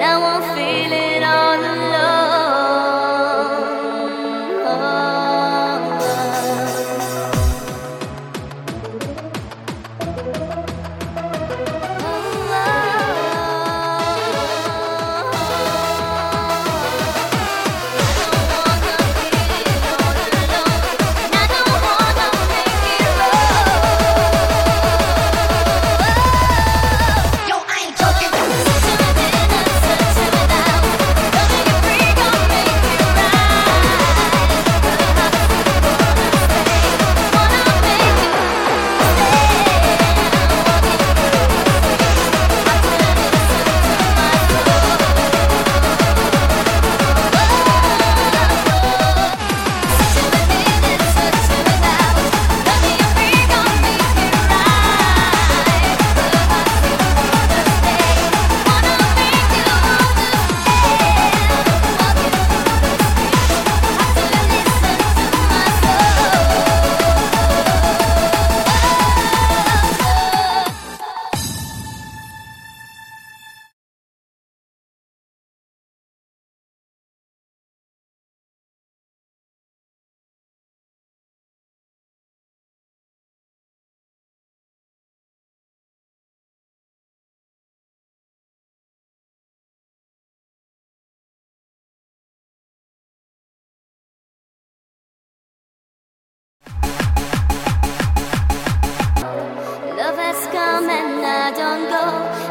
Now don't go